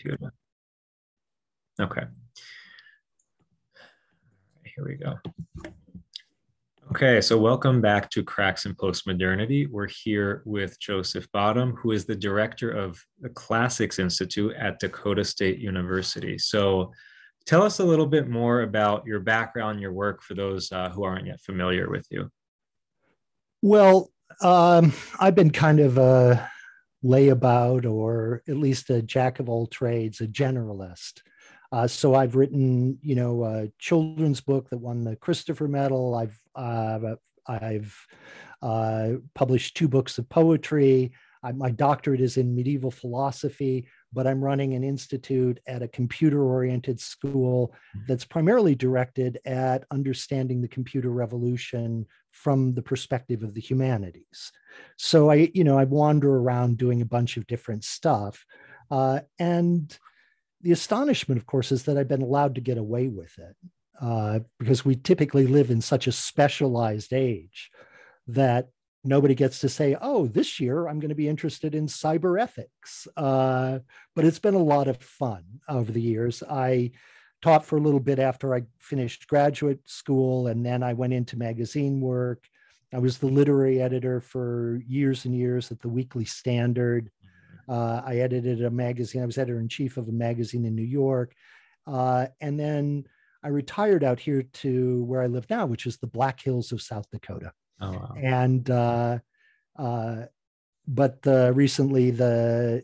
Computer. Okay. Here we go. Okay, so welcome back to Cracks in Postmodernity. We're here with Joseph Bottum, who is the director of the Classics Institute at Dakota State University. So tell us a little bit more about your background, your work for those uh, who aren't yet familiar with you. Well, um, I've been kind of a layabout or at least a jack of all trades, a generalist. Uh, so I've written, you know, a children's book that won the Christopher Medal. I've uh, I've uh, published two books of poetry. I, my doctorate is in medieval philosophy, but I'm running an institute at a computer-oriented school mm-hmm. that's primarily directed at understanding the computer revolution from the perspective of the humanities. So I, you know, I wander around doing a bunch of different stuff, uh, and the astonishment, of course, is that I've been allowed to get away with it uh, because we typically live in such a specialized age that nobody gets to say, oh, this year I'm going to be interested in cyber ethics. Uh, but it's been a lot of fun over the years. I taught for a little bit after I finished graduate school, and then I went into magazine work. I was the literary editor for years and years at the Weekly Standard. Uh, I edited a magazine. I was editor in chief of a magazine in New York. Uh, and then I retired out here to where I live now, which is the Black Hills of South Dakota. Oh, wow. And, uh, uh but recently the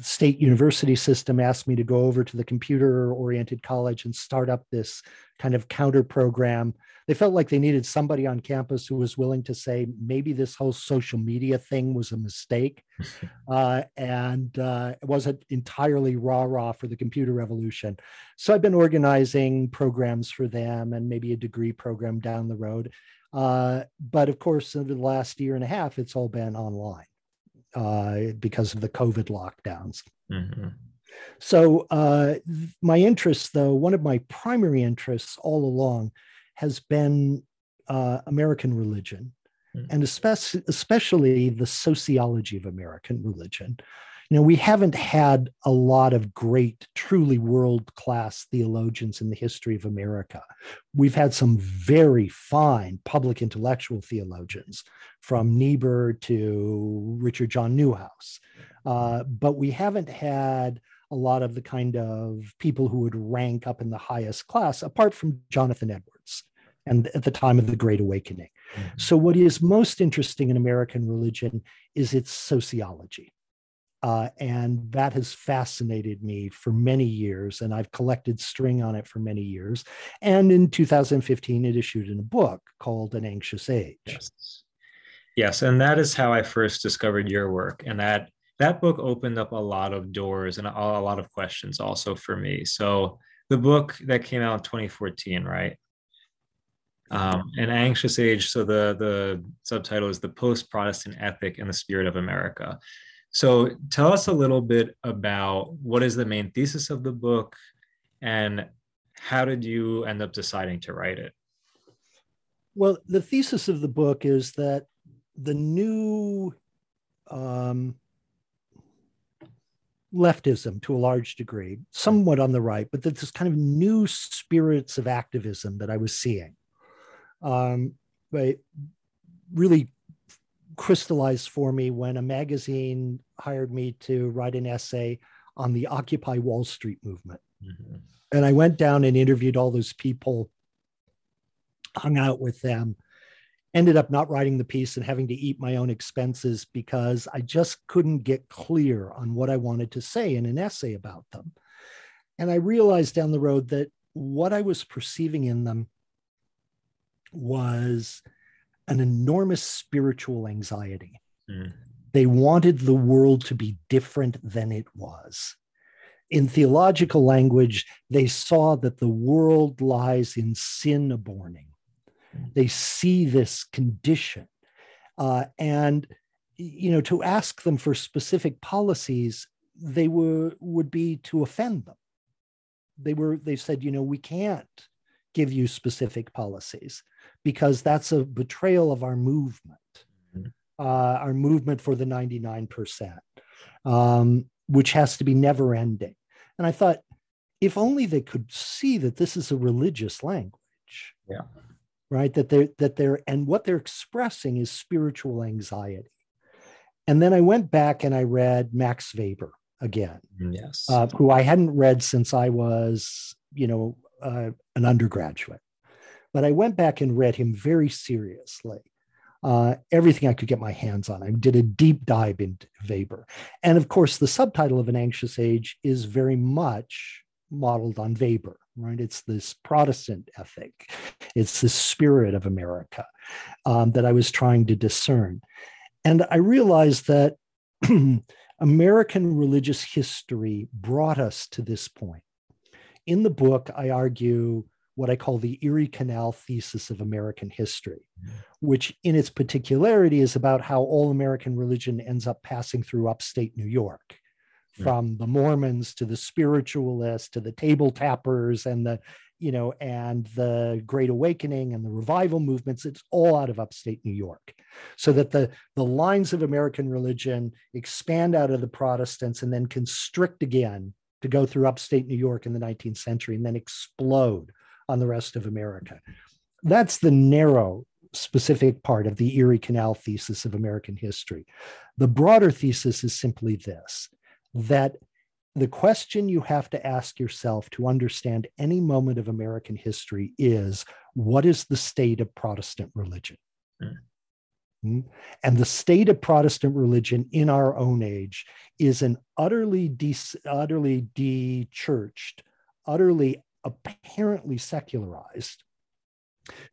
state university system asked me to go over to the computer oriented college and start up this kind of counter program they felt like they needed somebody on campus who was willing to say maybe this whole social media thing was a mistake uh, and uh, it wasn't entirely rah rah for the computer revolution. So I've been organizing programs for them and maybe a degree program down the road. Uh, but of course, over the last year and a half, it's all been online uh, because of the COVID lockdowns. Mm-hmm. So, uh, my interest, though, one of my primary interests all along has been uh, American religion, mm. and especially, especially the sociology of American religion. You know, we haven't had a lot of great, truly world class theologians in the history of America. We've had some very fine public intellectual theologians, from Niebuhr to Richard John Neuhaus, uh, but we haven't had a lot of the kind of people who would rank up in the highest class, apart from Jonathan Edwards and at the time of the Great Awakening. Mm-hmm. So, what is most interesting in American religion is its sociology. Uh, and that has fascinated me for many years, and I've collected string on it for many years. And in 2015, it issued in a book called An Anxious Age. Yes. yes, and that is how I first discovered your work, and that that book opened up a lot of doors and a, a lot of questions also for me. So the book that came out in 2014, right? Um, an anxious age. So the the subtitle is the post-Protestant ethic and the spirit of America. So tell us a little bit about what is the main thesis of the book, and how did you end up deciding to write it? Well, the thesis of the book is that the new um, leftism to a large degree, somewhat on the right, but this kind of new spirits of activism that I was seeing um, but really crystallized for me when a magazine hired me to write an essay on the Occupy Wall Street movement. Mm-hmm. And I went down and interviewed all those people, hung out with them, ended up not writing the piece and having to eat my own expenses because I just couldn't get clear on what I wanted to say in an essay about them. And I realized down the road that what I was perceiving in them was an enormous spiritual anxiety. Mm. They wanted the world to be different than it was. In theological language, they saw that the world lies in sin aborning. Mm. They see this condition. Uh, and, you know, to ask them for specific policies, they were would be to offend them. They were, they said, you know, we can't give you specific policies because that's a betrayal of our movement, mm-hmm. uh, our movement for the 99%. Um, which has to be never ending. And I thought, if only they could see that this is a religious language. Yeah. Right. That they're that they're and what they're expressing is spiritual anxiety. And then I went back and I read Max Weber again. Mm, yes. Uh, who I hadn't read since I was, you know, uh, an undergraduate. But I went back and read him very seriously. Uh, everything I could get my hands on. I did a deep dive into Weber. And of course, the subtitle of An Anxious Age is very much modeled on Weber, right? It's this Protestant ethic, it's the spirit of America um, that I was trying to discern. And I realized that American religious history brought us to this point. In the book, I argue what I call the Erie Canal thesis of American history, mm-hmm. which in its particularity is about how all American religion ends up passing through upstate New York, from the Mormons to the spiritualists to the table tappers and the you know and the great awakening and the revival movements. It's all out of upstate new york. So that the the lines of american religion expand out of the protestants and then constrict again to go through upstate new york in the 19th century and then explode on the rest of America. That's the narrow specific part of the Erie Canal thesis of American history. The broader thesis is simply this that the question you have to ask yourself to understand any moment of American history is what is the state of Protestant religion? Mm. And the state of Protestant religion in our own age is an utterly de- utterly de-churched, utterly apparently secularized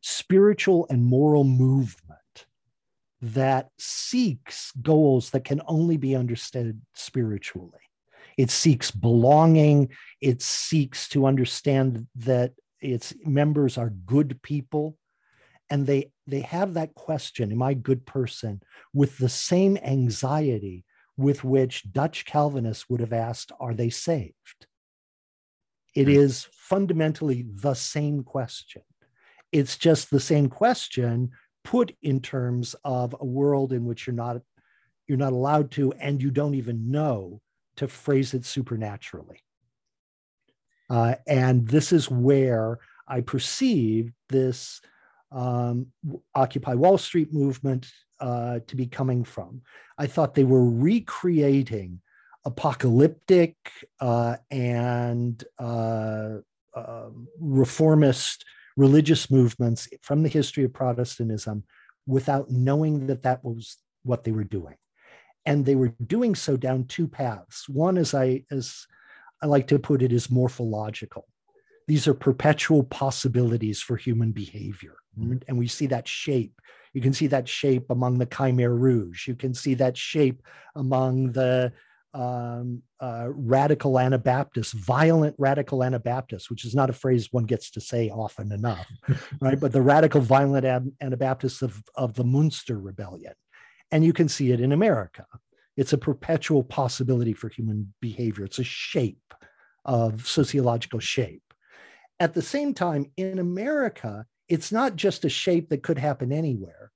spiritual and moral movement that seeks goals that can only be understood spiritually. It seeks belonging. It seeks to understand that its members are good people. And they, they have that question Am I a good person? with the same anxiety with which Dutch Calvinists would have asked, Are they saved? It hmm. fundamentally the same question. It's just the same question put in terms of a world in which you're not you're not allowed to and you don't even know to phrase it supernaturally. Uh, and this is where I perceive this um, Occupy Wall Street movement uh, to be coming from. I thought they were recreating apocalyptic uh, and uh, uh, reformist religious movements from the history of Protestantism without knowing that that was what they were doing. And they were doing so down two paths. One, as I, as I like to put it, is morphological. These are perpetual possibilities for human behavior. And we see that shape. You can see that shape among the Khmer Rouge. You can see that shape among the um, uh, radical Anabaptists, violent radical Anabaptists, which is not a phrase one gets to say often enough, right? But the radical violent Anabaptists of, of the Munster Rebellion. And you can see it in America. It's a perpetual possibility for human behavior, it's a shape of sociological shape. At the same time, in America, it's not just a shape that could happen anywhere.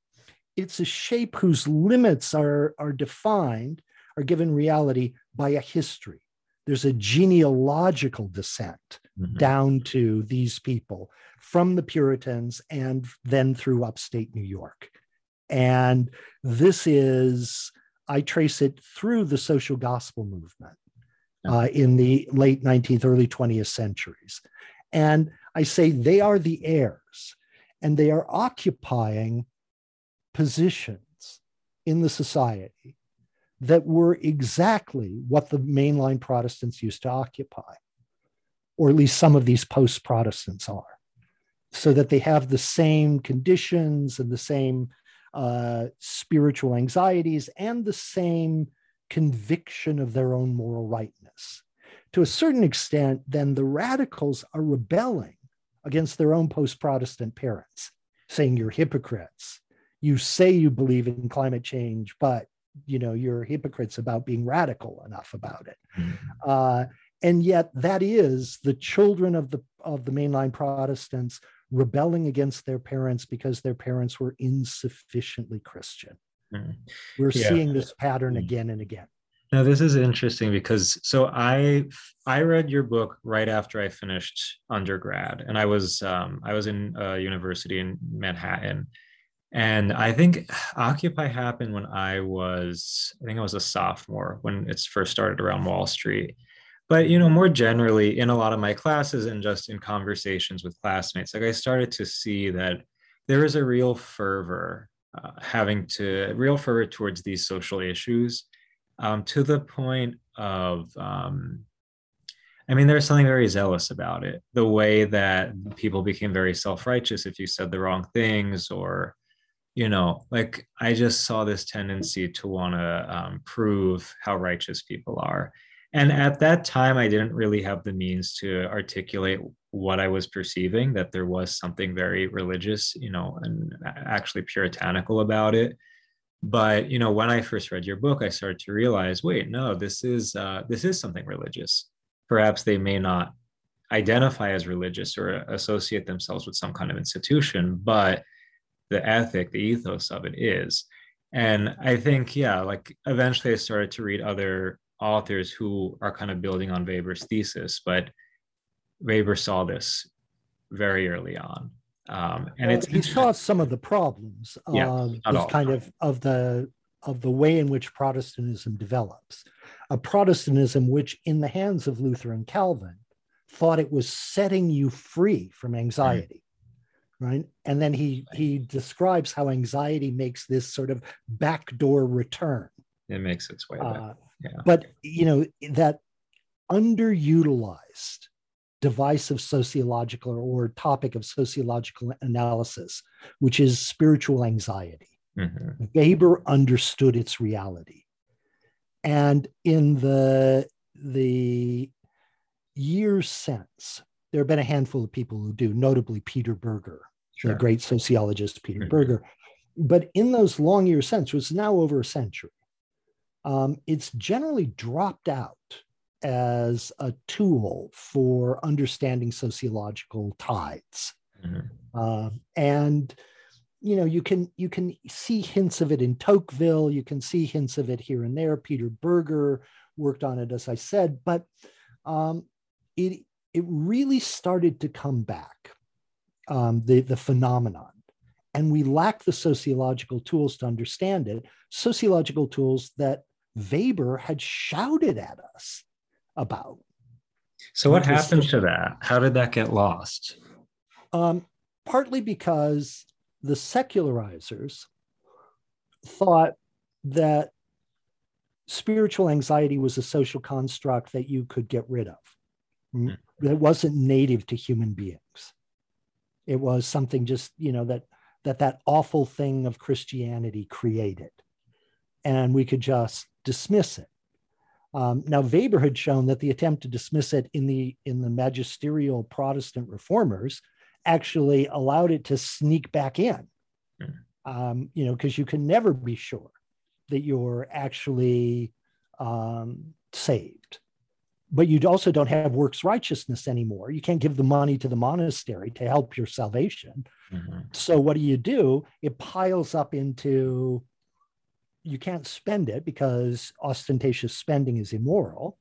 It's a shape whose limits are, are defined are given reality by a history. There's a genealogical descent mm-hmm. down to these people from the Puritans and then through upstate New York. And this is, I trace it through the social gospel movement uh, in the late 19th, early 20th centuries. And I say they are the heirs and they are occupying positions in the society that were exactly what the mainline Protestants used to occupy, or at least some of these post Protestants are, so that they have the same conditions and the same uh, spiritual anxieties and the same conviction of their own moral rightness. To a certain extent, then the radicals are rebelling against their own post Protestant parents, saying you're hypocrites. You say you believe in climate change, but you know you're hypocrites about being radical enough about it mm-hmm. uh, and yet that is the children of the of the mainline protestants rebelling against their parents because their parents were insufficiently christian mm-hmm. we're yeah. seeing this pattern mm-hmm. again and again Now this is interesting because so I I read your book right after I finished undergrad, and I was um, I was in a university in Manhattan, and I think Occupy happened when I was I think I was a sophomore when it's first started around Wall Street. But you know, more generally, in a lot of my classes and just in conversations with classmates, like I started to see that there is a real fervor, uh, having to real fervor towards these social issues um, to the point of, um, I mean, there's something very zealous about it. The way that people became very self righteous if you said the wrong things, or, you know, like I just saw this tendency to want to um, prove how righteous people are. And at that time, I didn't really have the means to articulate what I was perceiving, that there was something very religious, you know, and actually puritanical about it but you know when i first read your book i started to realize wait no this is uh, this is something religious perhaps they may not identify as religious or associate themselves with some kind of institution but the ethic the ethos of it is. And i think yeah like eventually i started to read other authors who are kind of building on weber's thesis but weber saw this very early on. Um, and it's he saw some of the problems yeah, of kind of of the of the way in which Protestantism develops. A Protestantism which, in the hands of Luther and Calvin, thought it was setting you free from anxiety. Right. And then he he describes how anxiety makes this sort of backdoor return. It makes its way back. Uh, yeah. But you know, that underutilized device of sociological or topic of sociological analysis, which is spiritual anxiety. Mm-hmm. Weber understood its reality. And in the, the years since, there have been a handful of people who do, notably Peter Berger, sure. the great sociologist Peter mm-hmm. Berger. But in those long years since, which is now over a century, um, it's generally dropped out as a tool for understanding sociological tides. Mm-hmm. Uh, and you know you can you can see hints of it in Tocqueville. You can see hints of it here and there. Peter Berger worked on it, as I said, but um, it it really started to come back. Um, the the phenomenon, and we lack the sociological tools to understand it. Sociological tools that Weber had shouted at us about. So, what happened to that? How did that get lost? Um, partly because the secularizers thought that spiritual anxiety was a social construct that you could get rid of. Mm. That wasn't native to human beings. It was something just, you know, that that that awful thing of Christianity created. And we could just dismiss it. Um, now, Weber had shown that the attempt to dismiss it in the in the magisterial Protestant reformers actually allowed it to sneak back in. Mm. Um, you know, because you can never be sure that you're actually um, saved. But you also don't have works righteousness anymore. You can't give the money to the monastery to help your salvation. Mm-hmm. So what do you do? It piles up into you can't spend it because ostentatious spending is immoral.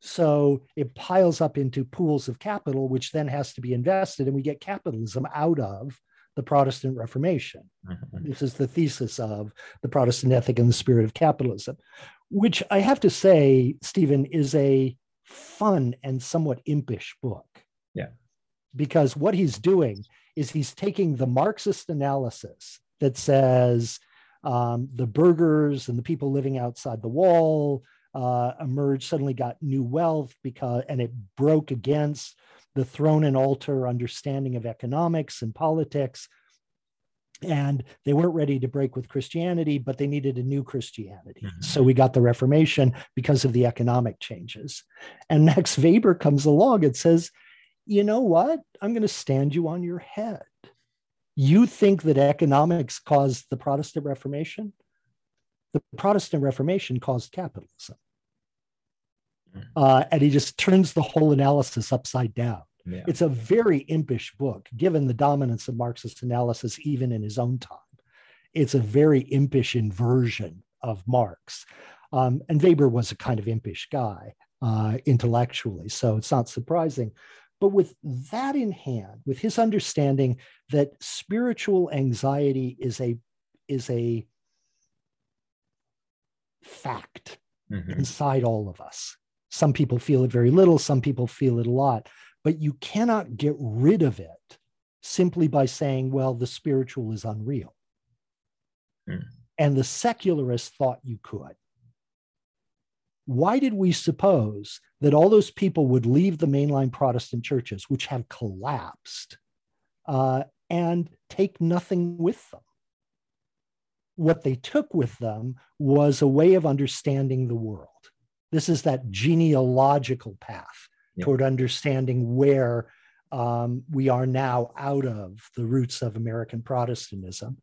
So it piles up into pools of capital, which then has to be invested, and we get capitalism out of the Protestant Reformation. Mm-hmm. This is the thesis of the Protestant ethic and the spirit of capitalism, which I have to say, Stephen, is a fun and somewhat impish book. Yeah. Because what he's doing is he's taking the Marxist analysis that says um, the burghers and the people living outside the wall uh, emerged, suddenly got new wealth because, and it broke against the throne and altar understanding of economics and politics. And they weren't ready to break with Christianity, but they needed a new Christianity. Mm-hmm. So we got the Reformation because of the economic changes. And Max Weber comes along and says, you know what? I'm going to stand you on your head. You think that economics caused the Protestant Reformation? The Protestant Reformation caused capitalism. Mm. Uh, and he just turns the whole analysis upside down. Yeah. It's a very impish book, given the dominance of Marxist analysis, even in his own time. It's a very impish inversion of Marx. Um, and Weber was a kind of impish guy uh, intellectually, so it's not surprising. But with that in hand, with his understanding that spiritual anxiety is a is a fact mm-hmm. inside all of us. Some people feel it very little, some people feel it a lot, but you cannot get rid of it simply by saying, well, the spiritual is unreal. Mm. And the secularists thought you could. Why did we suppose that all those people would leave the mainline Protestant churches, which have collapsed, uh, and take nothing with them? What they took with them was a way of understanding the world. This is that genealogical path yep. toward understanding where um, we are now out of the roots of American Protestantism.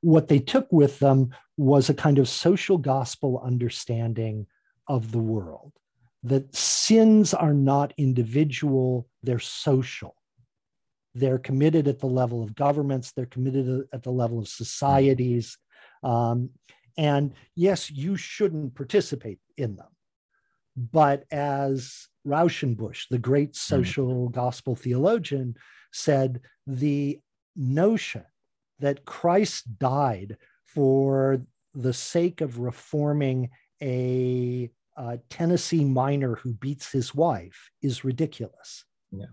What they took with them was a kind of social gospel understanding of the world that sins are not individual, they're social. They're committed at the level of governments, they're committed at the level of societies. Um, and yes, you shouldn't participate in them. But as Rauschenbusch, the great hmm. social mm. gospel theologian, said the notion that Christ died for the sake of reforming a, a Tennessee miner who beats his wife is ridiculous. Yeah.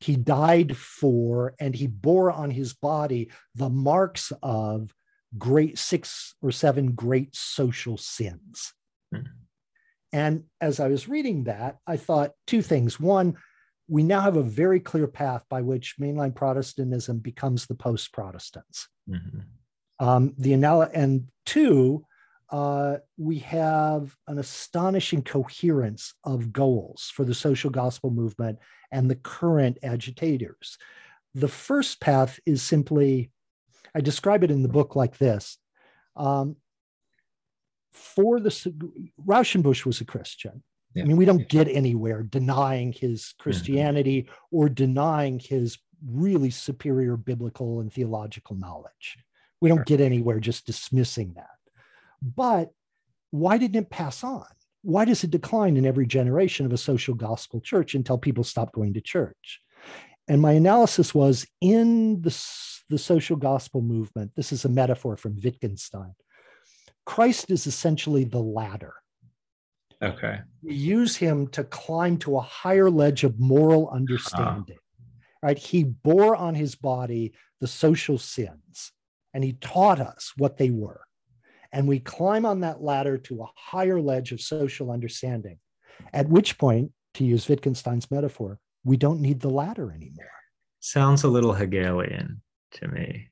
He died for and he bore on his body the marks of great six or seven great social sins. Mm. And as I was reading that, I thought two things. One, we now have a very clear path by which mainline Protestantism becomes the post Protestants. Mm-hmm. Um, the anal- and two, uh, we have an astonishing coherence of goals for the social gospel movement and the current agitators. The first path is simply, I describe it in the book like this um, for the Rauschenbusch was a Christian. Yeah. I mean, we don't get anywhere denying his mm-hmm. Christianity or denying his really superior biblical and theological knowledge. We don't sure. get anywhere just dismissing that. But why didn't it pass on? Why does it decline in every generation of a social gospel church until people stop going to church? And my analysis was in the, the social gospel movement, this is a metaphor from Wittgenstein. Christ is essentially the ladder. Okay. We use him to climb to a higher ledge of moral understanding. Right? He bore on his body the social sins and he taught us what they were. And we climb on that ladder to a higher ledge of social understanding. At which point, to use Wittgenstein's metaphor, we don't need the ladder anymore. Sounds a little Hegelian to me.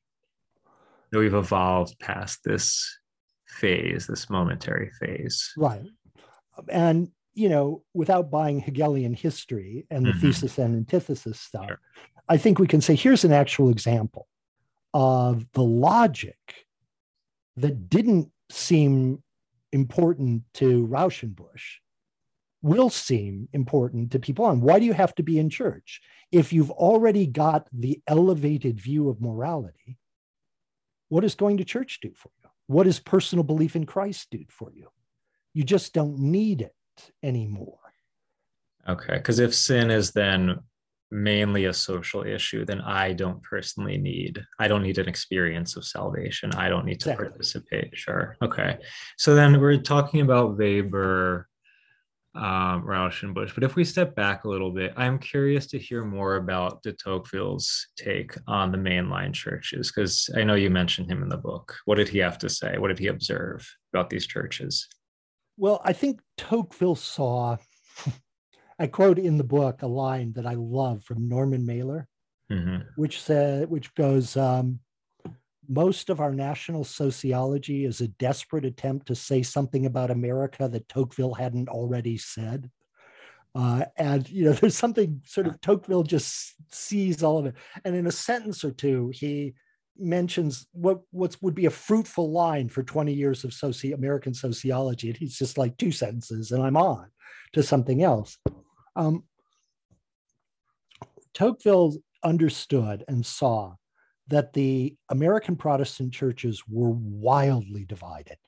We've evolved past this phase, this momentary phase. Right. And, you know, without buying Hegelian history and the mm-hmm. thesis and antithesis stuff, sure. I think we can say here's an actual example of the logic that didn't seem important to Rauschenbusch will seem important to people on why do you have to be in church if you've already got the elevated view of morality what does going to church do for what does personal belief in Christ do for you? You just don't need it anymore. Okay. Because if sin is then mainly a social issue, then I don't personally need, I don't need an experience of salvation. I don't need to exactly. participate. Sure. Okay. So then we're talking about Weber um, Rauschenbusch. But if we step back a little bit, I'm curious to hear more about de Tocqueville's take on the mainline churches, because I know you mentioned him in the book. What did he have to say? What did he observe about these churches? Well, I think Tocqueville saw, I quote in the book a line that I love from Norman Mailer, mm-hmm. which said, which goes, um, most of our national sociology is a desperate attempt to say something about America that Tocqueville hadn't already said. Uh, and you know, there's something sort of Tocqueville just sees all of it, and in a sentence or two, he mentions what what would be a fruitful line for 20 years of soci American sociology, and he's just like two sentences, and I'm on to something else. Um, Tocqueville understood and saw that the American Protestant churches were wildly divided.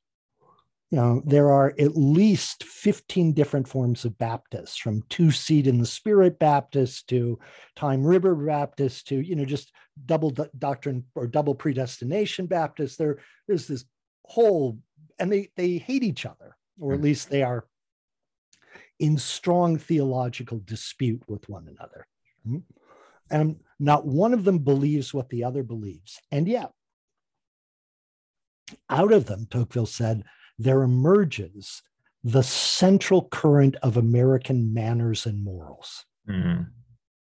you know, there are at least 15 different forms of Baptists, from two seed in the spirit Baptist to time river Baptist to, you know, just double doctrine or double predestination Baptist. There, there's this whole, and they they hate each other, or at hmm. least they are in strong theological dispute with one another. Hmm? And not one of them believes what the other believes. And yet, out of them, Tocqueville said, there emerges the central current of American manners and morals. Mm-hmm.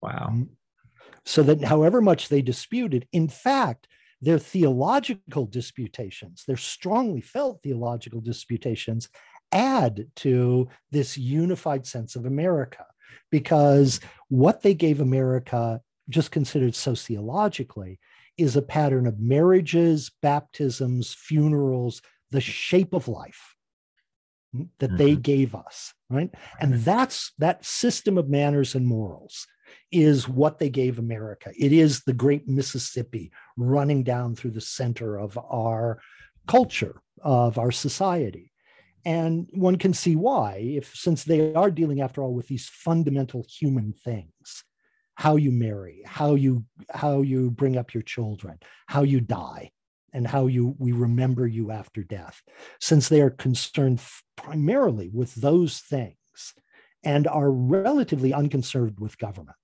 Wow. Mm-hmm. So that however much they disputed, in fact, their theological disputations, their strongly felt theological disputations, add to this unified sense of America. Because what they gave America, just considered sociologically, is a pattern of marriages, baptisms, funerals, the shape of life that mm-hmm. they gave us right? And that's that system of manners and morals is what they gave america. It is the great mississippi running down through the center of our culture of our society. And one can see why if since they are dealing after all with these fundamental human things how you marry how you how you bring up your children how you die and how you we remember you after death since they are concerned primarily with those things and are relatively unconcerned with government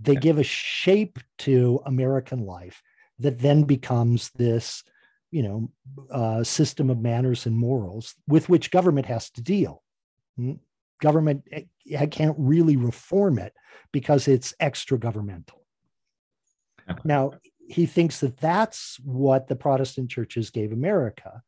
they give a shape to american life that then becomes this you know uh, system of manners and morals with which government has to deal hmm? Government eh, can't really reform it because it's extra governmental now he thinks that that's what the Protestant churches gave America.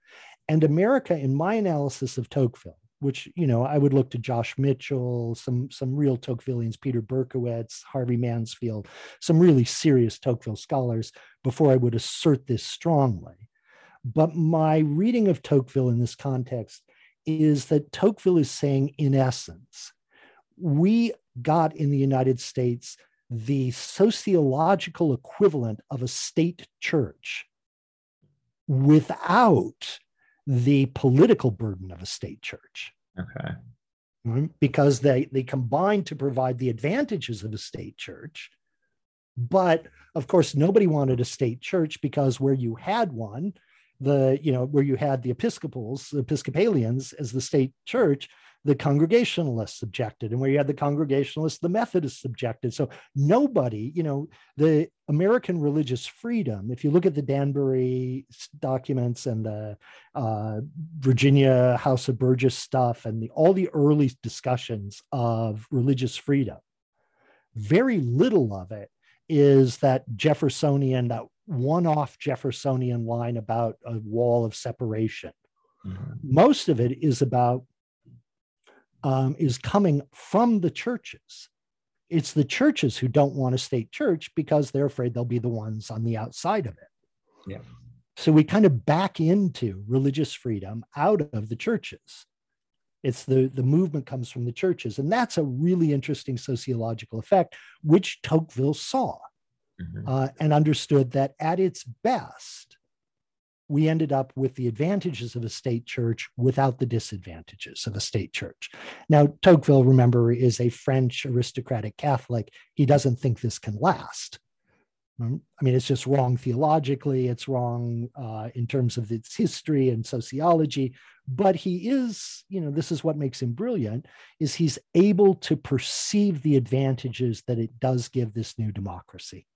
And America, in my analysis of Tocqueville, which you know I would look to Josh Mitchell, some some real Tocquevillians, Peter Berkowitz, Harvey Mansfield, some really serious Tocqueville scholars before I would assert this strongly. But my reading of Tocqueville in this context is that Tocqueville is saying, in essence, we got in the United States the sociological equivalent of a state church without the political burden of a state church. Okay. Mm-hmm. Because they, they combine to provide the advantages of a state church. But of course, nobody wanted a state church because where you had one, the you know where you had the Episcopals, Episcopalians as the state church, the Congregationalists objected, and where you had the Congregationalists, the Methodists objected. So nobody, you know, the American religious freedom, if you look at the Danbury documents and the uh, Virginia House of Burgess stuff and the, all the early discussions of religious freedom, very little of it is that Jeffersonian, that one off Jeffersonian line about a wall of separation. Mm-hmm. Most of it is about um, is coming from the churches. It's the churches who don't want a state church because they're afraid they'll be the ones on the outside of it. Yeah. So we kind of back into religious freedom out of the churches. It's the, the movement comes from the churches. And that's a really interesting sociological effect, which Tocqueville saw mm-hmm. uh, and understood that at its best, we ended up with the advantages of a state church without the disadvantages of a state church. Now, Tocqueville, remember, is a French aristocratic Catholic. He doesn't think this can last. Um, I mean, it's just wrong theologically, it's wrong uh, in terms of its history and sociology. But he is, you know, this is what makes him brilliant, is he's able to perceive the advantages that it does give this new democracy.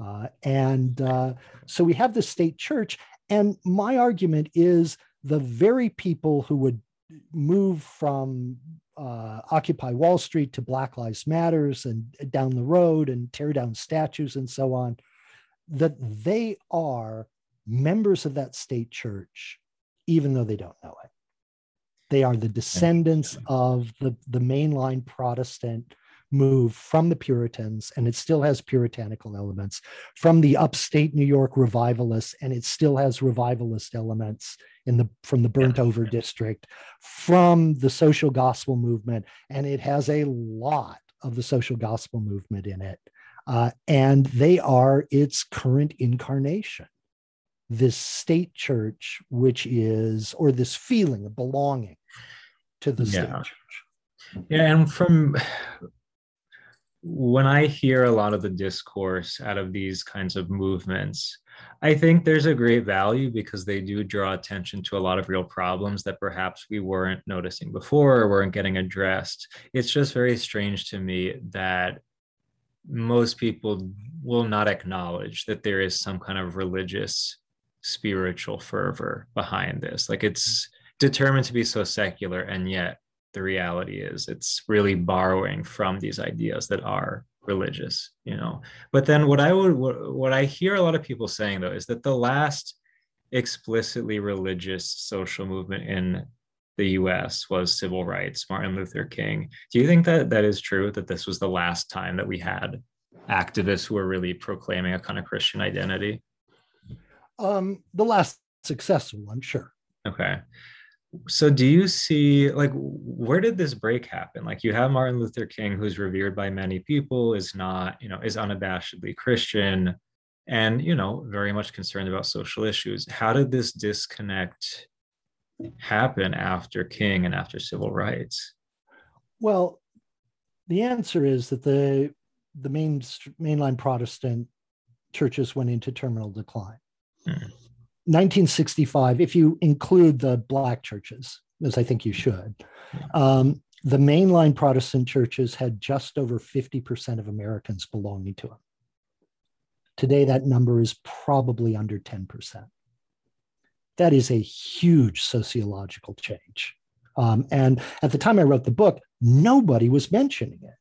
Uh, and uh, so we have the state church. And my argument is the very people who would move from uh, Occupy Wall Street to Black Lives Matters and down the road and tear down statues and so on, that they are members of that state church, even though they don't know it. They are the descendants of the, the mainline Protestant move from the Puritans, and it still has puritanical elements, from the upstate New York revivalists, and it still has revivalist elements in the from the burnt over district, from the social gospel movement, and it has a lot of the social gospel movement in it. Uh, and they are its current incarnation. this state church, which is, or this feeling of belonging to the yeah. state church. Yeah, and from when I hear a lot of the discourse out of these kinds of movements, I think there's a great value because they do draw attention to a lot of real problems that perhaps we weren't noticing before or weren't getting addressed. It's just very strange to me that most people will not acknowledge that there is some kind of religious spiritual fervor behind this like it's determined to be so secular and yet the reality is it's really borrowing from these ideas that are religious you know but then what i would what, what i hear a lot of people saying though is that the last explicitly religious social movement in the US was civil rights, Martin Luther King. Do you think that that is true, that this was the last time that we had activists who were really proclaiming a kind of Christian identity? Um, the last successful one, sure. Okay. So do you see like where did this break happen? Like you have Martin Luther King, who's revered by many people, is not, you know, is unabashedly Christian and, you know, very much concerned about social issues. How did this disconnect happen after King and after civil rights? Well, the answer is that the the main mainline Protestant churches went into terminal decline. Mm. 1965, if you include the black churches, as I think you should, um, the mainline Protestant churches had just over 50% of Americans belonging to them. Today, that number is probably under 10%. That is a huge sociological change. Um, and at the time I wrote the book, nobody was mentioning it.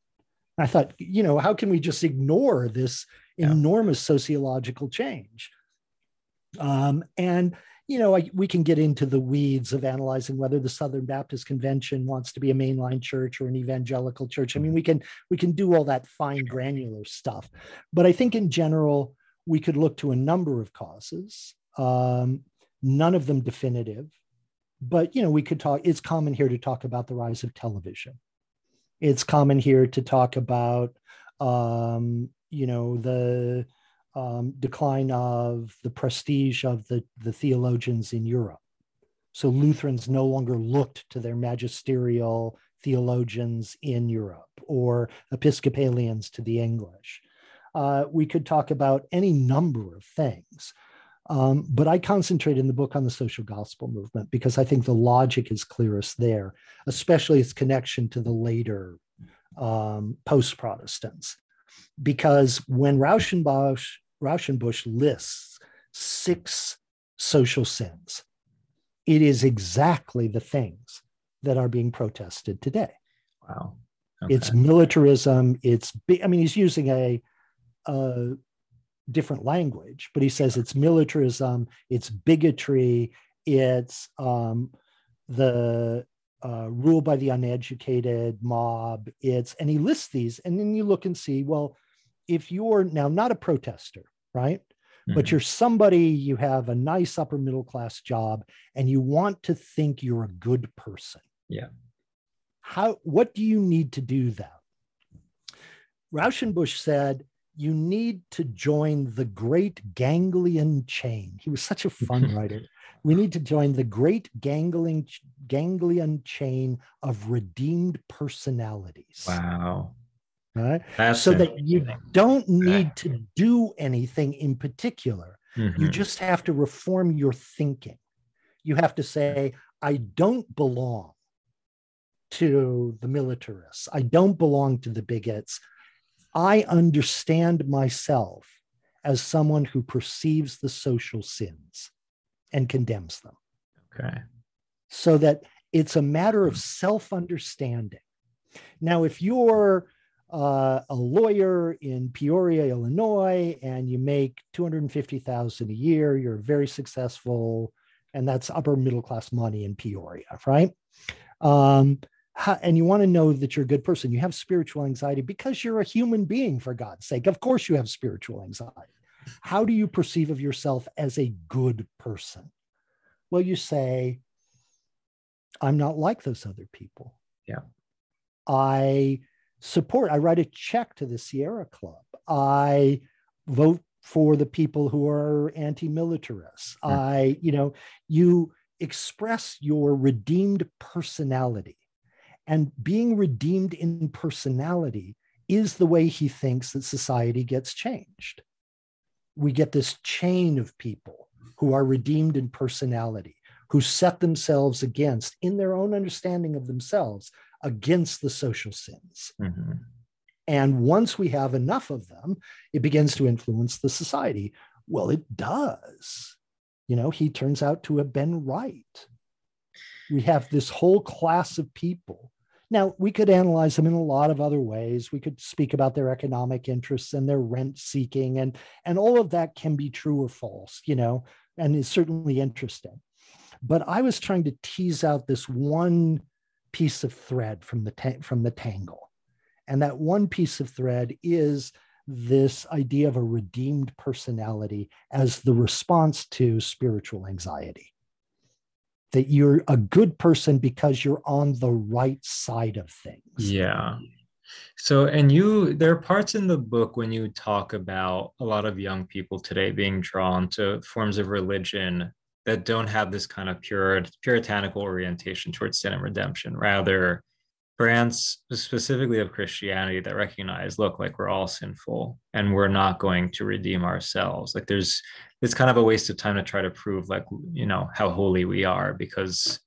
I thought, you know, how can we just ignore this yeah. enormous sociological change? Um, and you know, I, we can get into the weeds of analyzing whether the Southern Baptist Convention wants to be a mainline church or an evangelical church. I mean, we can we can do all that fine granular stuff, but I think in general we could look to a number of causes. Um, none of them definitive, but you know, we could talk. It's common here to talk about the rise of television. It's common here to talk about, um, you know, the um, decline of the prestige of the, the theologians in Europe. So Lutherans no longer looked to their magisterial theologians in Europe or Episcopalians to the English. Uh, we could talk about any number of things. Um, but I concentrate in the book on the social gospel movement because I think the logic is clearest there, especially its connection to the later um, post Protestants because when Rauschenbusch, Rauschenbusch lists six social sins, it is exactly the things that are being protested today. Wow. Okay. It's militarism. It's, I mean, he's using a, a different language, but he says it's militarism, it's bigotry, it's um, the uh, rule by the uneducated mob. It's and he lists these, and then you look and see. Well, if you're now not a protester, right? Mm-hmm. But you're somebody, you have a nice upper middle class job, and you want to think you're a good person. Yeah. How? What do you need to do that? Rauschenbusch said, you need to join the great ganglion chain. He was such a fun writer we need to join the great ganglion, ganglion chain of redeemed personalities. Wow. Right. So that you don't need to do anything in particular. Mm-hmm. You just have to reform your thinking. You have to say, I don't belong to the militarists. I don't belong to the bigots. I understand myself as someone who perceives the social sins and condemns them. Okay. So that it's a matter of self understanding. Now, if you're uh, a lawyer in Peoria, Illinois, and you make 250,000 a year, you're very successful, and that's upper middle class money in Peoria, right? Um, and you want to know that you're a good person. You have spiritual anxiety because you're a human being, for God's sake. Of course, you have spiritual anxiety. How do you perceive of yourself as a good person? Well, you say, I'm not like those other people. Yeah. I support, I write a check to the Sierra Club. I vote for the people who are anti-militarists. Mm. I, you know, you express your redeemed personality. And being redeemed in personality is the way he thinks that society gets changed. We get this chain of people who are redeemed in personality, who set themselves against, in their own understanding of themselves, against the social sins. Mm-hmm. And once we have enough of them, it begins to influence the society. Well, it does. You know, he turns out to have been right. We have this whole class of people. Now, we could analyze them in a lot of other ways. We could speak about their economic interests and their rent seeking, and, and all of that can be true or false, you know, and is certainly interesting. But I was trying to tease out this one piece of thread from the, ta- from the tangle and that one piece of thread is this idea of a redeemed personality as the response to spiritual anxiety. That you're a good person because you're on the right side of things. Yeah. So, and you, there are parts in the book when you talk about a lot of young people today being drawn to forms of religion that don't have this kind of pure puritanical orientation towards sin and redemption. Rather, brands specifically of Christianity that recognize, look, like we're all sinful and we're not going to redeem ourselves. Like there's it's kind of a waste of time to try to prove like you know how holy we are because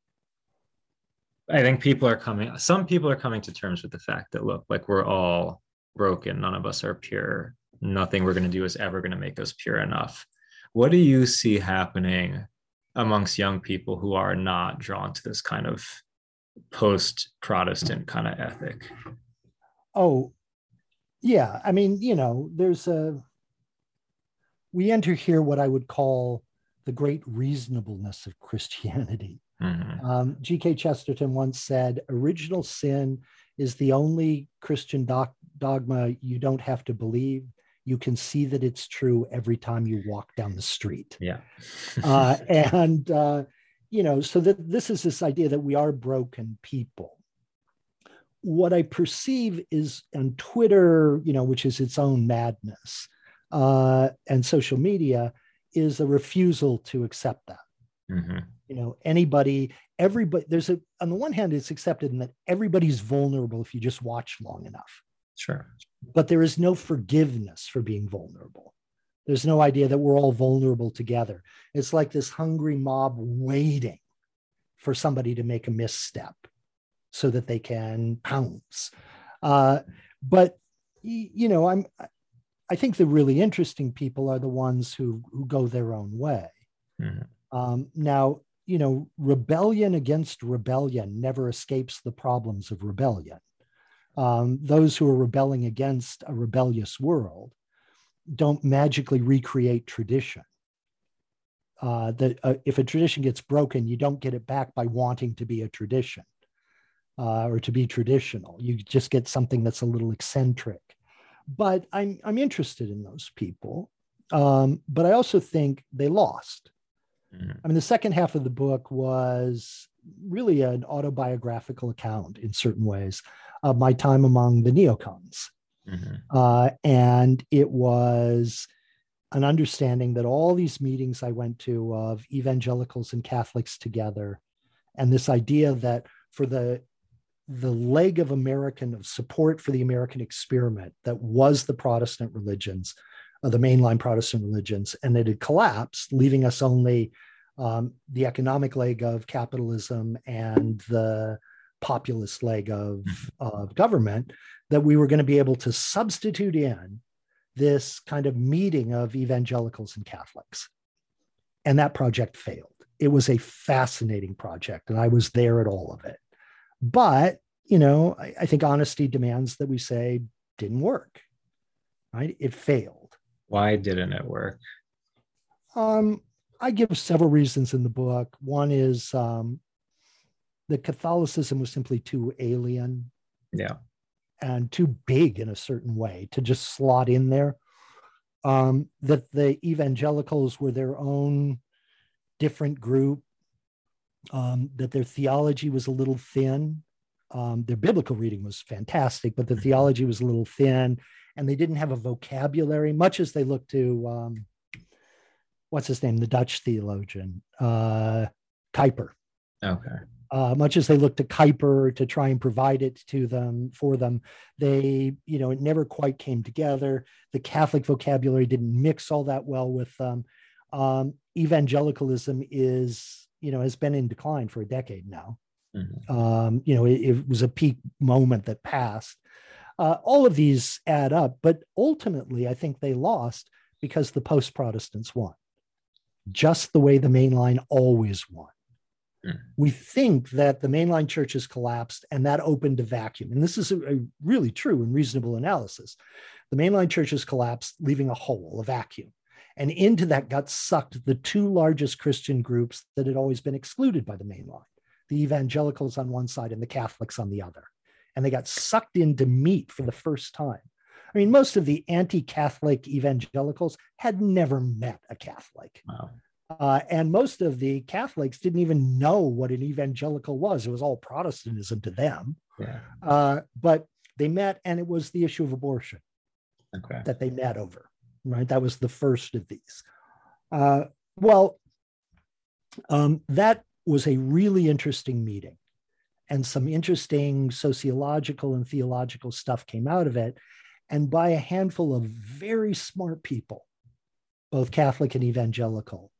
I think people are coming some people are coming to terms with the fact that look, like we're all broken, none of us are pure. Nothing we're going to do is ever going to make us pure enough. What do you see happening amongst young people who are not drawn to this kind of post Protestant kind of ethic. Oh, yeah. I mean, you know, there's a, we enter here what I would call the great reasonableness of Christianity. Mm-hmm. Um, G.K. Chesterton once said, original sin is the only Christian doc- dogma you don't have to believe. You can see that it's true every time you walk down the street. Yeah. uh, and, uh, you know, so that this is this idea that we are broken people. What I perceive is on Twitter, you know, which is its own madness, uh, and social media, is a refusal to accept that. Mm-hmm. You know, anybody, everybody, there's a, on the one hand, it's accepted in that everybody's vulnerable if you just watch long enough. Sure. But there is no forgiveness for being vulnerable. There's no idea that we're all vulnerable together. It's like this hungry mob waiting for somebody to make a misstep so that they can pounce. Uh, but you know, I'm I think the really interesting people are the ones who who go their own way. Mm-hmm. Um, now, you know, rebellion against rebellion never escapes the problems of rebellion. Um, those who are rebelling against a rebellious world don't magically recreate tradition. Uh, that uh, if a tradition gets broken, you don't get it back by wanting to be a tradition uh, or to be traditional. You just get something that's a little eccentric. But I'm I'm interested in those people. Um, but I also think they lost. Mm-hmm. I mean, the second half of the book was really an autobiographical account in certain ways of my time among the neocons. Mm-hmm. Uh, and it was an understanding that all these meetings I went to of evangelicals and Catholics together, and this idea that for the the leg of American of support for the American experiment that was the Protestant religions, uh, the mainline Protestant religions, and it had collapsed, leaving us only um, the economic leg of capitalism and the populist leg of, mm-hmm. of government that we were going to be able to substitute in this kind of meeting of evangelicals and Catholics. And that project failed. It was a fascinating project, and I was there at all of it. But, you know, I, I think honesty demands that we say didn't work, right? It failed. Why didn't it work? Um, I give several reasons in the book. One is um, that Catholicism was simply too alien. Yeah and too big in a certain way to just slot in there. Um, that the evangelicals were their own different group, um, that their theology was a little thin. Um, their biblical reading was fantastic, but the theology was a little thin, and they didn't have a vocabulary, much as they looked to um, what's his name, the Dutch theologian, uh, Kuyper. Okay. Uh, much as they looked to Kuyper to try and provide it to them for them, they, you know, it never quite came together. The Catholic vocabulary didn't mix all that well with them. Um, evangelicalism is, you know, has been in decline for a decade now. Mm-hmm. Um, you know, it, it, was a peak moment that passed. Uh, all of these add up, but ultimately, I think they lost because the post Protestants won, just the way the mainline always won. Mm. We think that the mainline churches collapsed and that opened a vacuum. And this is a, a really true and reasonable analysis. The mainline churches collapsed, leaving a hole, a vacuum. And into that got sucked the two largest Christian groups that had always been excluded by the mainline the evangelicals on one side and the Catholics on the other. And they got sucked in to meet for the first time. I mean, most of the anti Catholic evangelicals had never met a Catholic. Wow. Uh, and most of the Catholics didn't even know what an evangelical was. It was all Protestantism to them. Yeah. Uh, but they met, and it was the issue of abortion okay. that they met over. Right, that was the first of these. Uh, well, um, that was a really interesting meeting, and some interesting sociological and theological stuff came out of it, and by a handful of very smart people, both Catholic and evangelical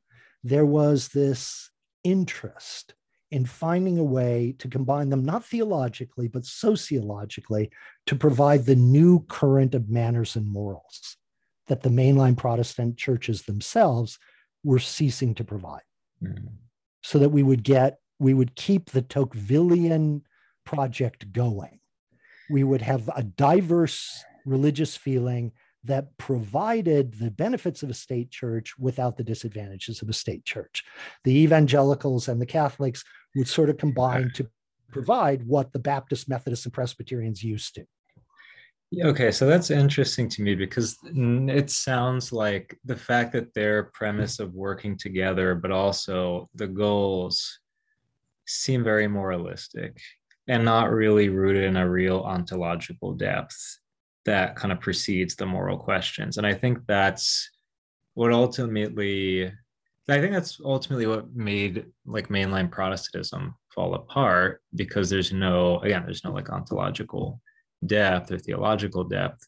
there was this interest in finding a way to combine them, not theologically, but sociologically, to provide the new current of manners and morals that the mainline Protestant churches themselves were ceasing to provide. Mm. So that we would get, we would keep the Tocquevillian project going. We would have a diverse religious feeling that provided the benefits of a state church without the disadvantages of a state church. The evangelicals and the Catholics would sort of combine to provide what the Baptist, Methodists, and Presbyterians used to. Okay, so that's interesting to me because it sounds like the fact that their premise of working together, but also the goals seem very moralistic and not really rooted in a real ontological depth that kind of precedes the moral questions. And I think that's what ultimately, I think that's ultimately what made like mainline Protestantism fall apart because there's no, again, there's no like ontological depth or theological depth.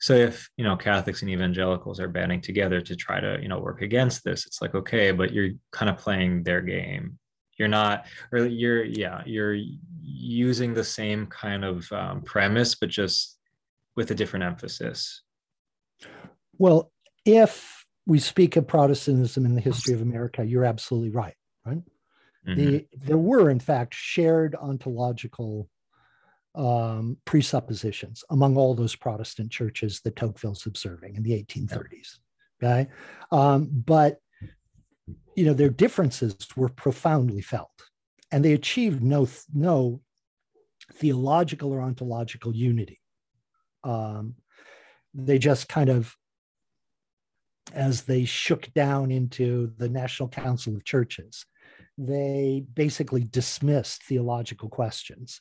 So if you know Catholics and evangelicals are banding together to try to you know work against this, it's like okay, but you're kind of playing their game. You're not, or you're yeah, you're using the same kind of um, premise, but just with a different emphasis? Well, if we speak of Protestantism in the history of America, you're absolutely right. Right. Mm-hmm. The, there were, in fact, shared ontological um, presuppositions among all those Protestant churches that Tocqueville's observing in the 1830s. Okay. Um, but, you know, their differences were profoundly felt and they achieved no, no theological or ontological unity. Um, they just kind of, as they shook down into the National Council of Churches, they basically dismissed theological questions.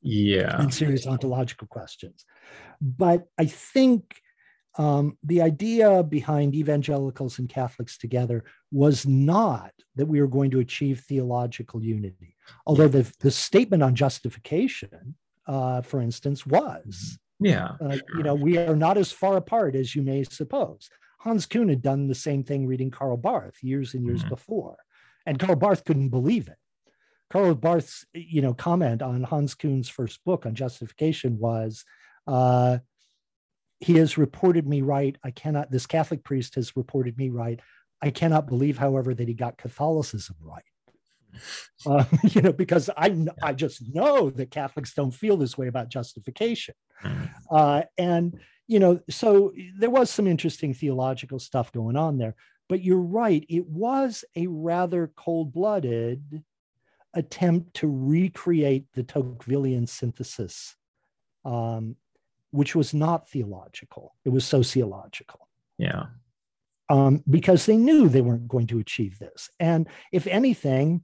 Yeah. And serious ontological questions. But I think um, the idea behind evangelicals and Catholics together was not that we were going to achieve theological unity. Although the, the statement on justification, uh, for instance, was yeah. Uh, sure. You know, we are not as far apart as you may suppose. Hans Küng had done the same thing reading Karl Barth years and years mm-hmm. before, and Karl Barth couldn't believe it. Karl Barth's, you know, comment on Hans Küng's first book on justification was, uh, "He has reported me right. I cannot. This Catholic priest has reported me right. I cannot believe, however, that he got Catholicism right." Uh, you know, because I I just know that Catholics don't feel this way about justification, mm-hmm. uh, and you know, so there was some interesting theological stuff going on there. But you're right; it was a rather cold-blooded attempt to recreate the Tocquevillian synthesis, um, which was not theological; it was sociological. Yeah. Um, because they knew they weren't going to achieve this. And if anything,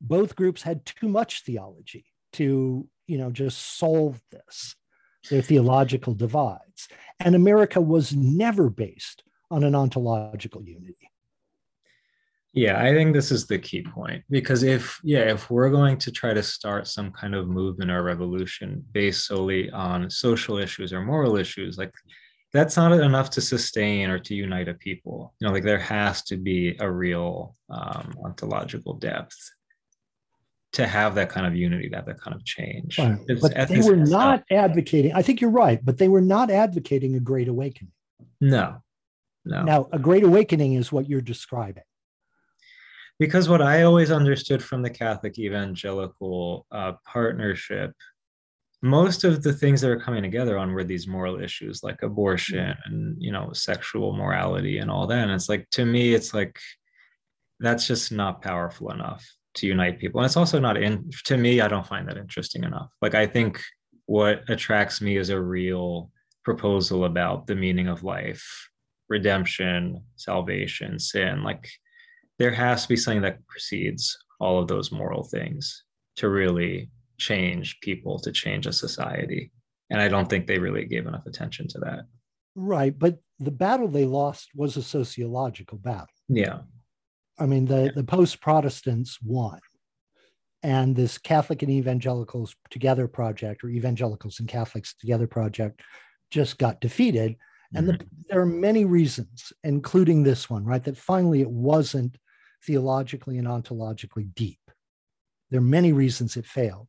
both groups had too much theology to you know just solve this their theological divides. And America was never based on an ontological unity. Yeah, I think this is the key point because if yeah, if we're going to try to start some kind of movement or revolution based solely on social issues or moral issues, like that's not enough to sustain or to unite a people. You know, like there has to be a real um, ontological depth to have that kind of unity, that that kind of change. Right. But they were not advocating. I think you're right, but they were not advocating a great awakening. No, no. Now, a great awakening is what you're describing. Because what I always understood from the Catholic evangelical uh, partnership most of the things that are coming together on were these moral issues like abortion mm-hmm. and you know sexual morality and all that and it's like to me it's like that's just not powerful enough to unite people. And it's also not in to me i don't find that interesting enough. Like i think what attracts me is a real proposal about the meaning of life redemption salvation sin. Like there has to be something that precedes all of those moral things to really change people to change a society. And i don't think they really gave enough attention to that. Right but the battle they lost was a sociological battle. Yeah i mean the the post protestants won and this catholic and evangelicals together project or evangelicals and catholics together project just got defeated and mm-hmm. the, there are many reasons including this one right that finally it wasn't theologically and ontologically deep there are many reasons it failed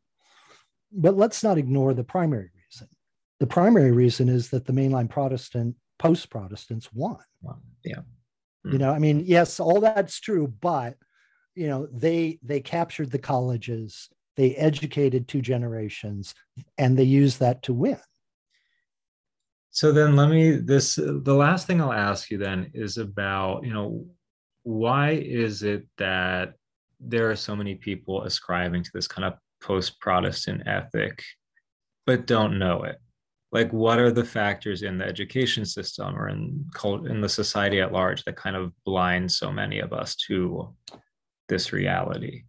but let's not ignore the primary reason. The primary reason is that the mainline Protestant, post Protestants won. Yeah. You hmm. know, I mean, yes, all that's true, but you know, they they captured the colleges, they educated two generations, and they used that to win. So then let me this the last thing I'll ask you then is about, you know, why is it that there are so many people ascribing to this kind of post Protestant ethic, but don't know it? Like, what are the factors in the education system or in cult in the society at large that kind of blind so many of us to this reality?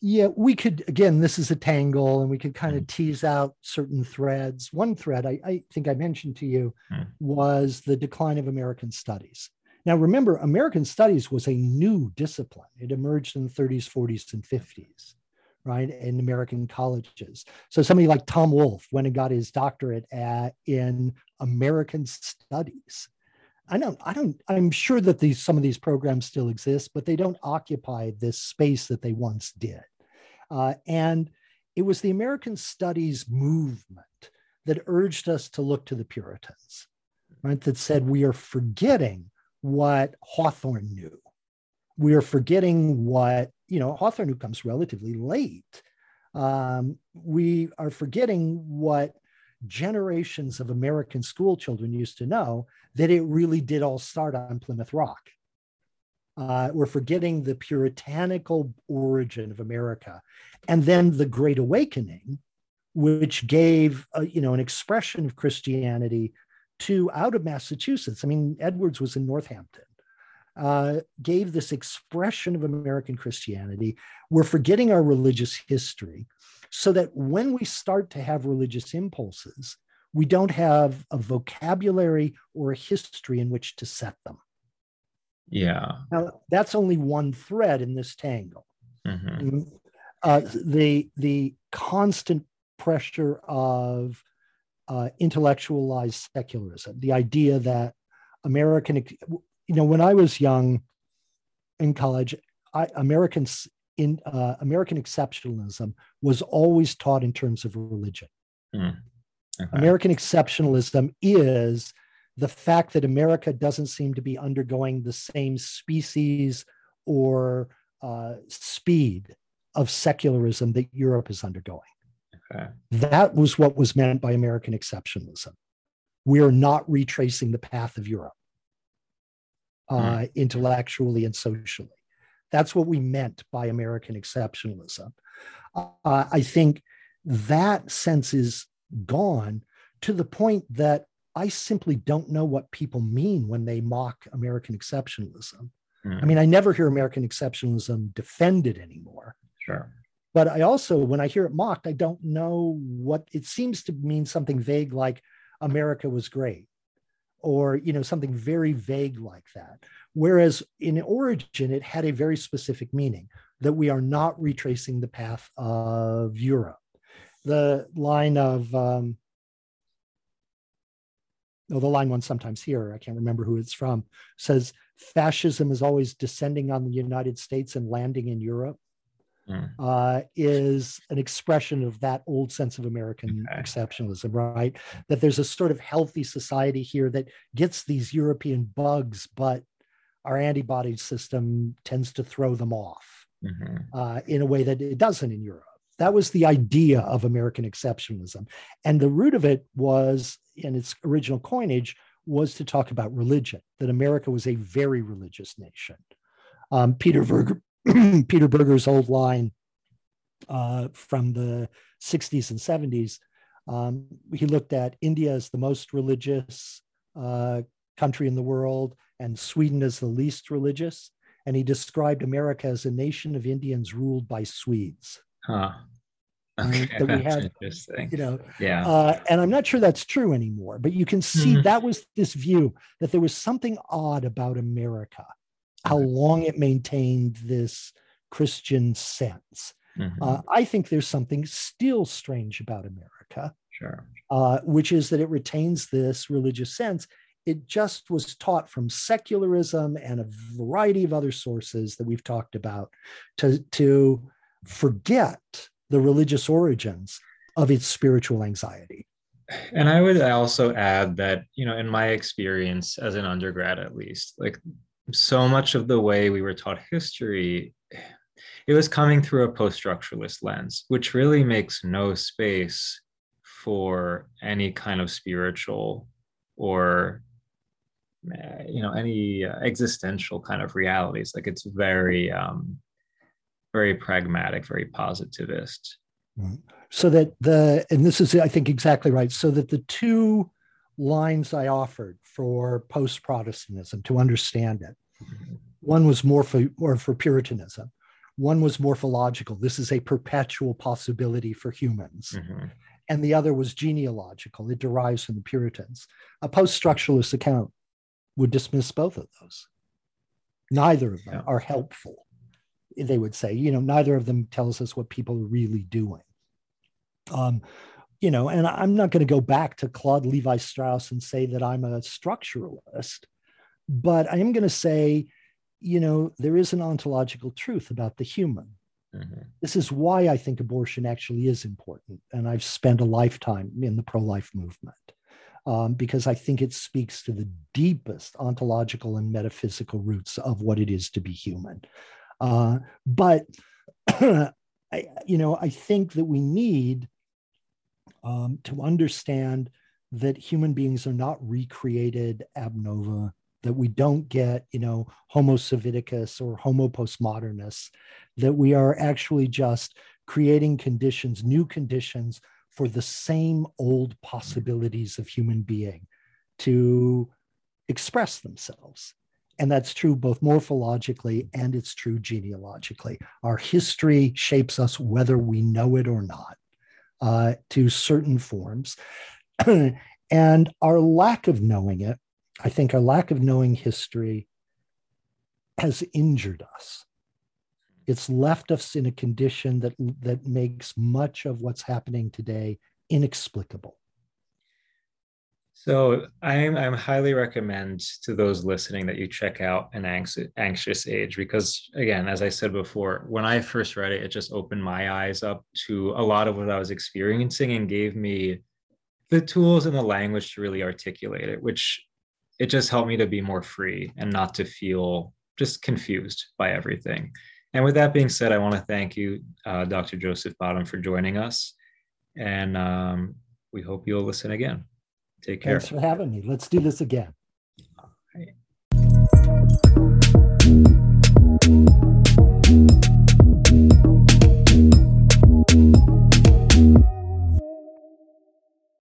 Yeah, we could again, this is a tangle, and we could kind of mm. tease out certain threads. One thread I, I think I mentioned to you mm. was the decline of American studies. Now, remember, American studies was a new discipline. It emerged in the 30s, 40s, and 50s right, in American colleges. So somebody like Tom Wolfe went and got his doctorate at, in American Studies. I don't, I don't, I'm sure that these some of these programs still exist, but they don't occupy this space that they once did. Uh, and it was the American Studies movement that urged us to look to the Puritans, right? That said, we are forgetting what Hawthorne knew. We are forgetting what you know, Hawthorne, who comes relatively late, um, we are forgetting what generations of American school children used to know that it really did all start on Plymouth Rock. Uh, we're forgetting the puritanical origin of America, and then the Great Awakening, which gave a, you know an expression of Christianity to out of Massachusetts. I mean, Edwards was in Northampton uh, gave this expression of American Christianity. We're forgetting our religious history so that when we start to have religious impulses, we don't have a vocabulary or a history in which to set them. Yeah. Now, that's only one thread in this tangle. Mm-hmm. Uh, the, the constant pressure of uh, intellectualized secularism, the idea that American, you know, when I was young in college, I, Americans in uh, American exceptionalism was always taught in terms of religion. Mm. Okay. American exceptionalism is the fact that America doesn't seem to be undergoing the same species or uh, speed of secularism that Europe is undergoing. Okay. That was what was meant by American exceptionalism. We are not retracing the path of Europe uh, mm. intellectually and socially. That's what we meant by American exceptionalism. Uh, I think that sense is gone to the point that I simply don't know what people mean when they mock American exceptionalism. Mm. I mean, I never hear American exceptionalism defended anymore. Sure. but I also, when I hear it mocked, I don't know what it seems to mean something vague like America was great or you know something very vague like that whereas in origin it had a very specific meaning that we are not retracing the path of europe the line of um, oh, the line one sometimes hear, I can't remember who it's from, says fascism is always descending on the United States and landing in Europe. Mm. Uh, is an expression of that old sense of American okay. exceptionalism, right? That there's a sort of healthy society here that gets these European bugs, but our antibody system tends to throw them off mm-hmm. uh, in a way that it doesn't in Europe. That was the idea of American exceptionalism. And the root of it was, in its original coinage, was to talk about religion, that America was a very religious nation. Um, Peter, Berger, Peter Berger's old line uh, from the 60s and 70s, um, he looked at India as the most religious uh, country in the world and Sweden as the least religious. And he described America as a nation of Indians ruled by Swedes. Huh. Okay, that we had, you know, yeah. Uh, and I'm not sure that's true anymore, but you can see mm-hmm. that was this view that there was something odd about America, how long it maintained this Christian sense. Mm-hmm. Uh, I think there's something still strange about America, sure, uh, which is that it retains this religious sense. It just was taught from secularism and a variety of other sources that we've talked about to to forget the religious origins of its spiritual anxiety. And I would also add that, you know, in my experience as an undergrad, at least, like so much of the way we were taught history, it was coming through a post structuralist lens, which really makes no space for any kind of spiritual or eh, you know any uh, existential kind of realities like it's very um very pragmatic, very positivist. So that the, and this is, I think, exactly right. So that the two lines I offered for post Protestantism to understand it, one was more for, or for Puritanism, one was morphological. This is a perpetual possibility for humans. Mm-hmm. And the other was genealogical. It derives from the Puritans. A post structuralist account would dismiss both of those. Neither of them yeah. are helpful they would say, you know, neither of them tells us what people are really doing. Um, you know, and I'm not going to go back to Claude Levi Strauss and say that I'm a structuralist, but I am going to say, you know, there is an ontological truth about the human. Mm-hmm. This is why I think abortion actually is important. And I've spent a lifetime in the pro life movement um, because I think it speaks to the deepest ontological and metaphysical roots of what it is to be human. Uh, but I, you know, I think that we need um, to understand that human beings are not recreated ab novo, that we don't get, you know, Homo civiticus or Homo postmodernus, that we are actually just creating conditions, new conditions for the same old possibilities of human being to express themselves. And that's true both morphologically and it's true genealogically. Our history shapes us whether we know it or not uh, to certain forms. and our lack of knowing it, I think our lack of knowing history has injured us. It's left us in a condition that, that makes much of what's happening today inexplicable. So I'm I'm highly recommend to those listening that you check out an anxious anxious age because again, as I said before, when I first read it, it just opened my eyes up to a lot of what I was experiencing and gave me the tools and the language to really articulate it, which it just helped me to be more free and not to feel just confused by everything. And with that being said, I want to thank you, uh, Dr. Joseph Bottum, for joining us. And um, we hope you'll listen again. Take care. Thanks for having me. Let's do this again.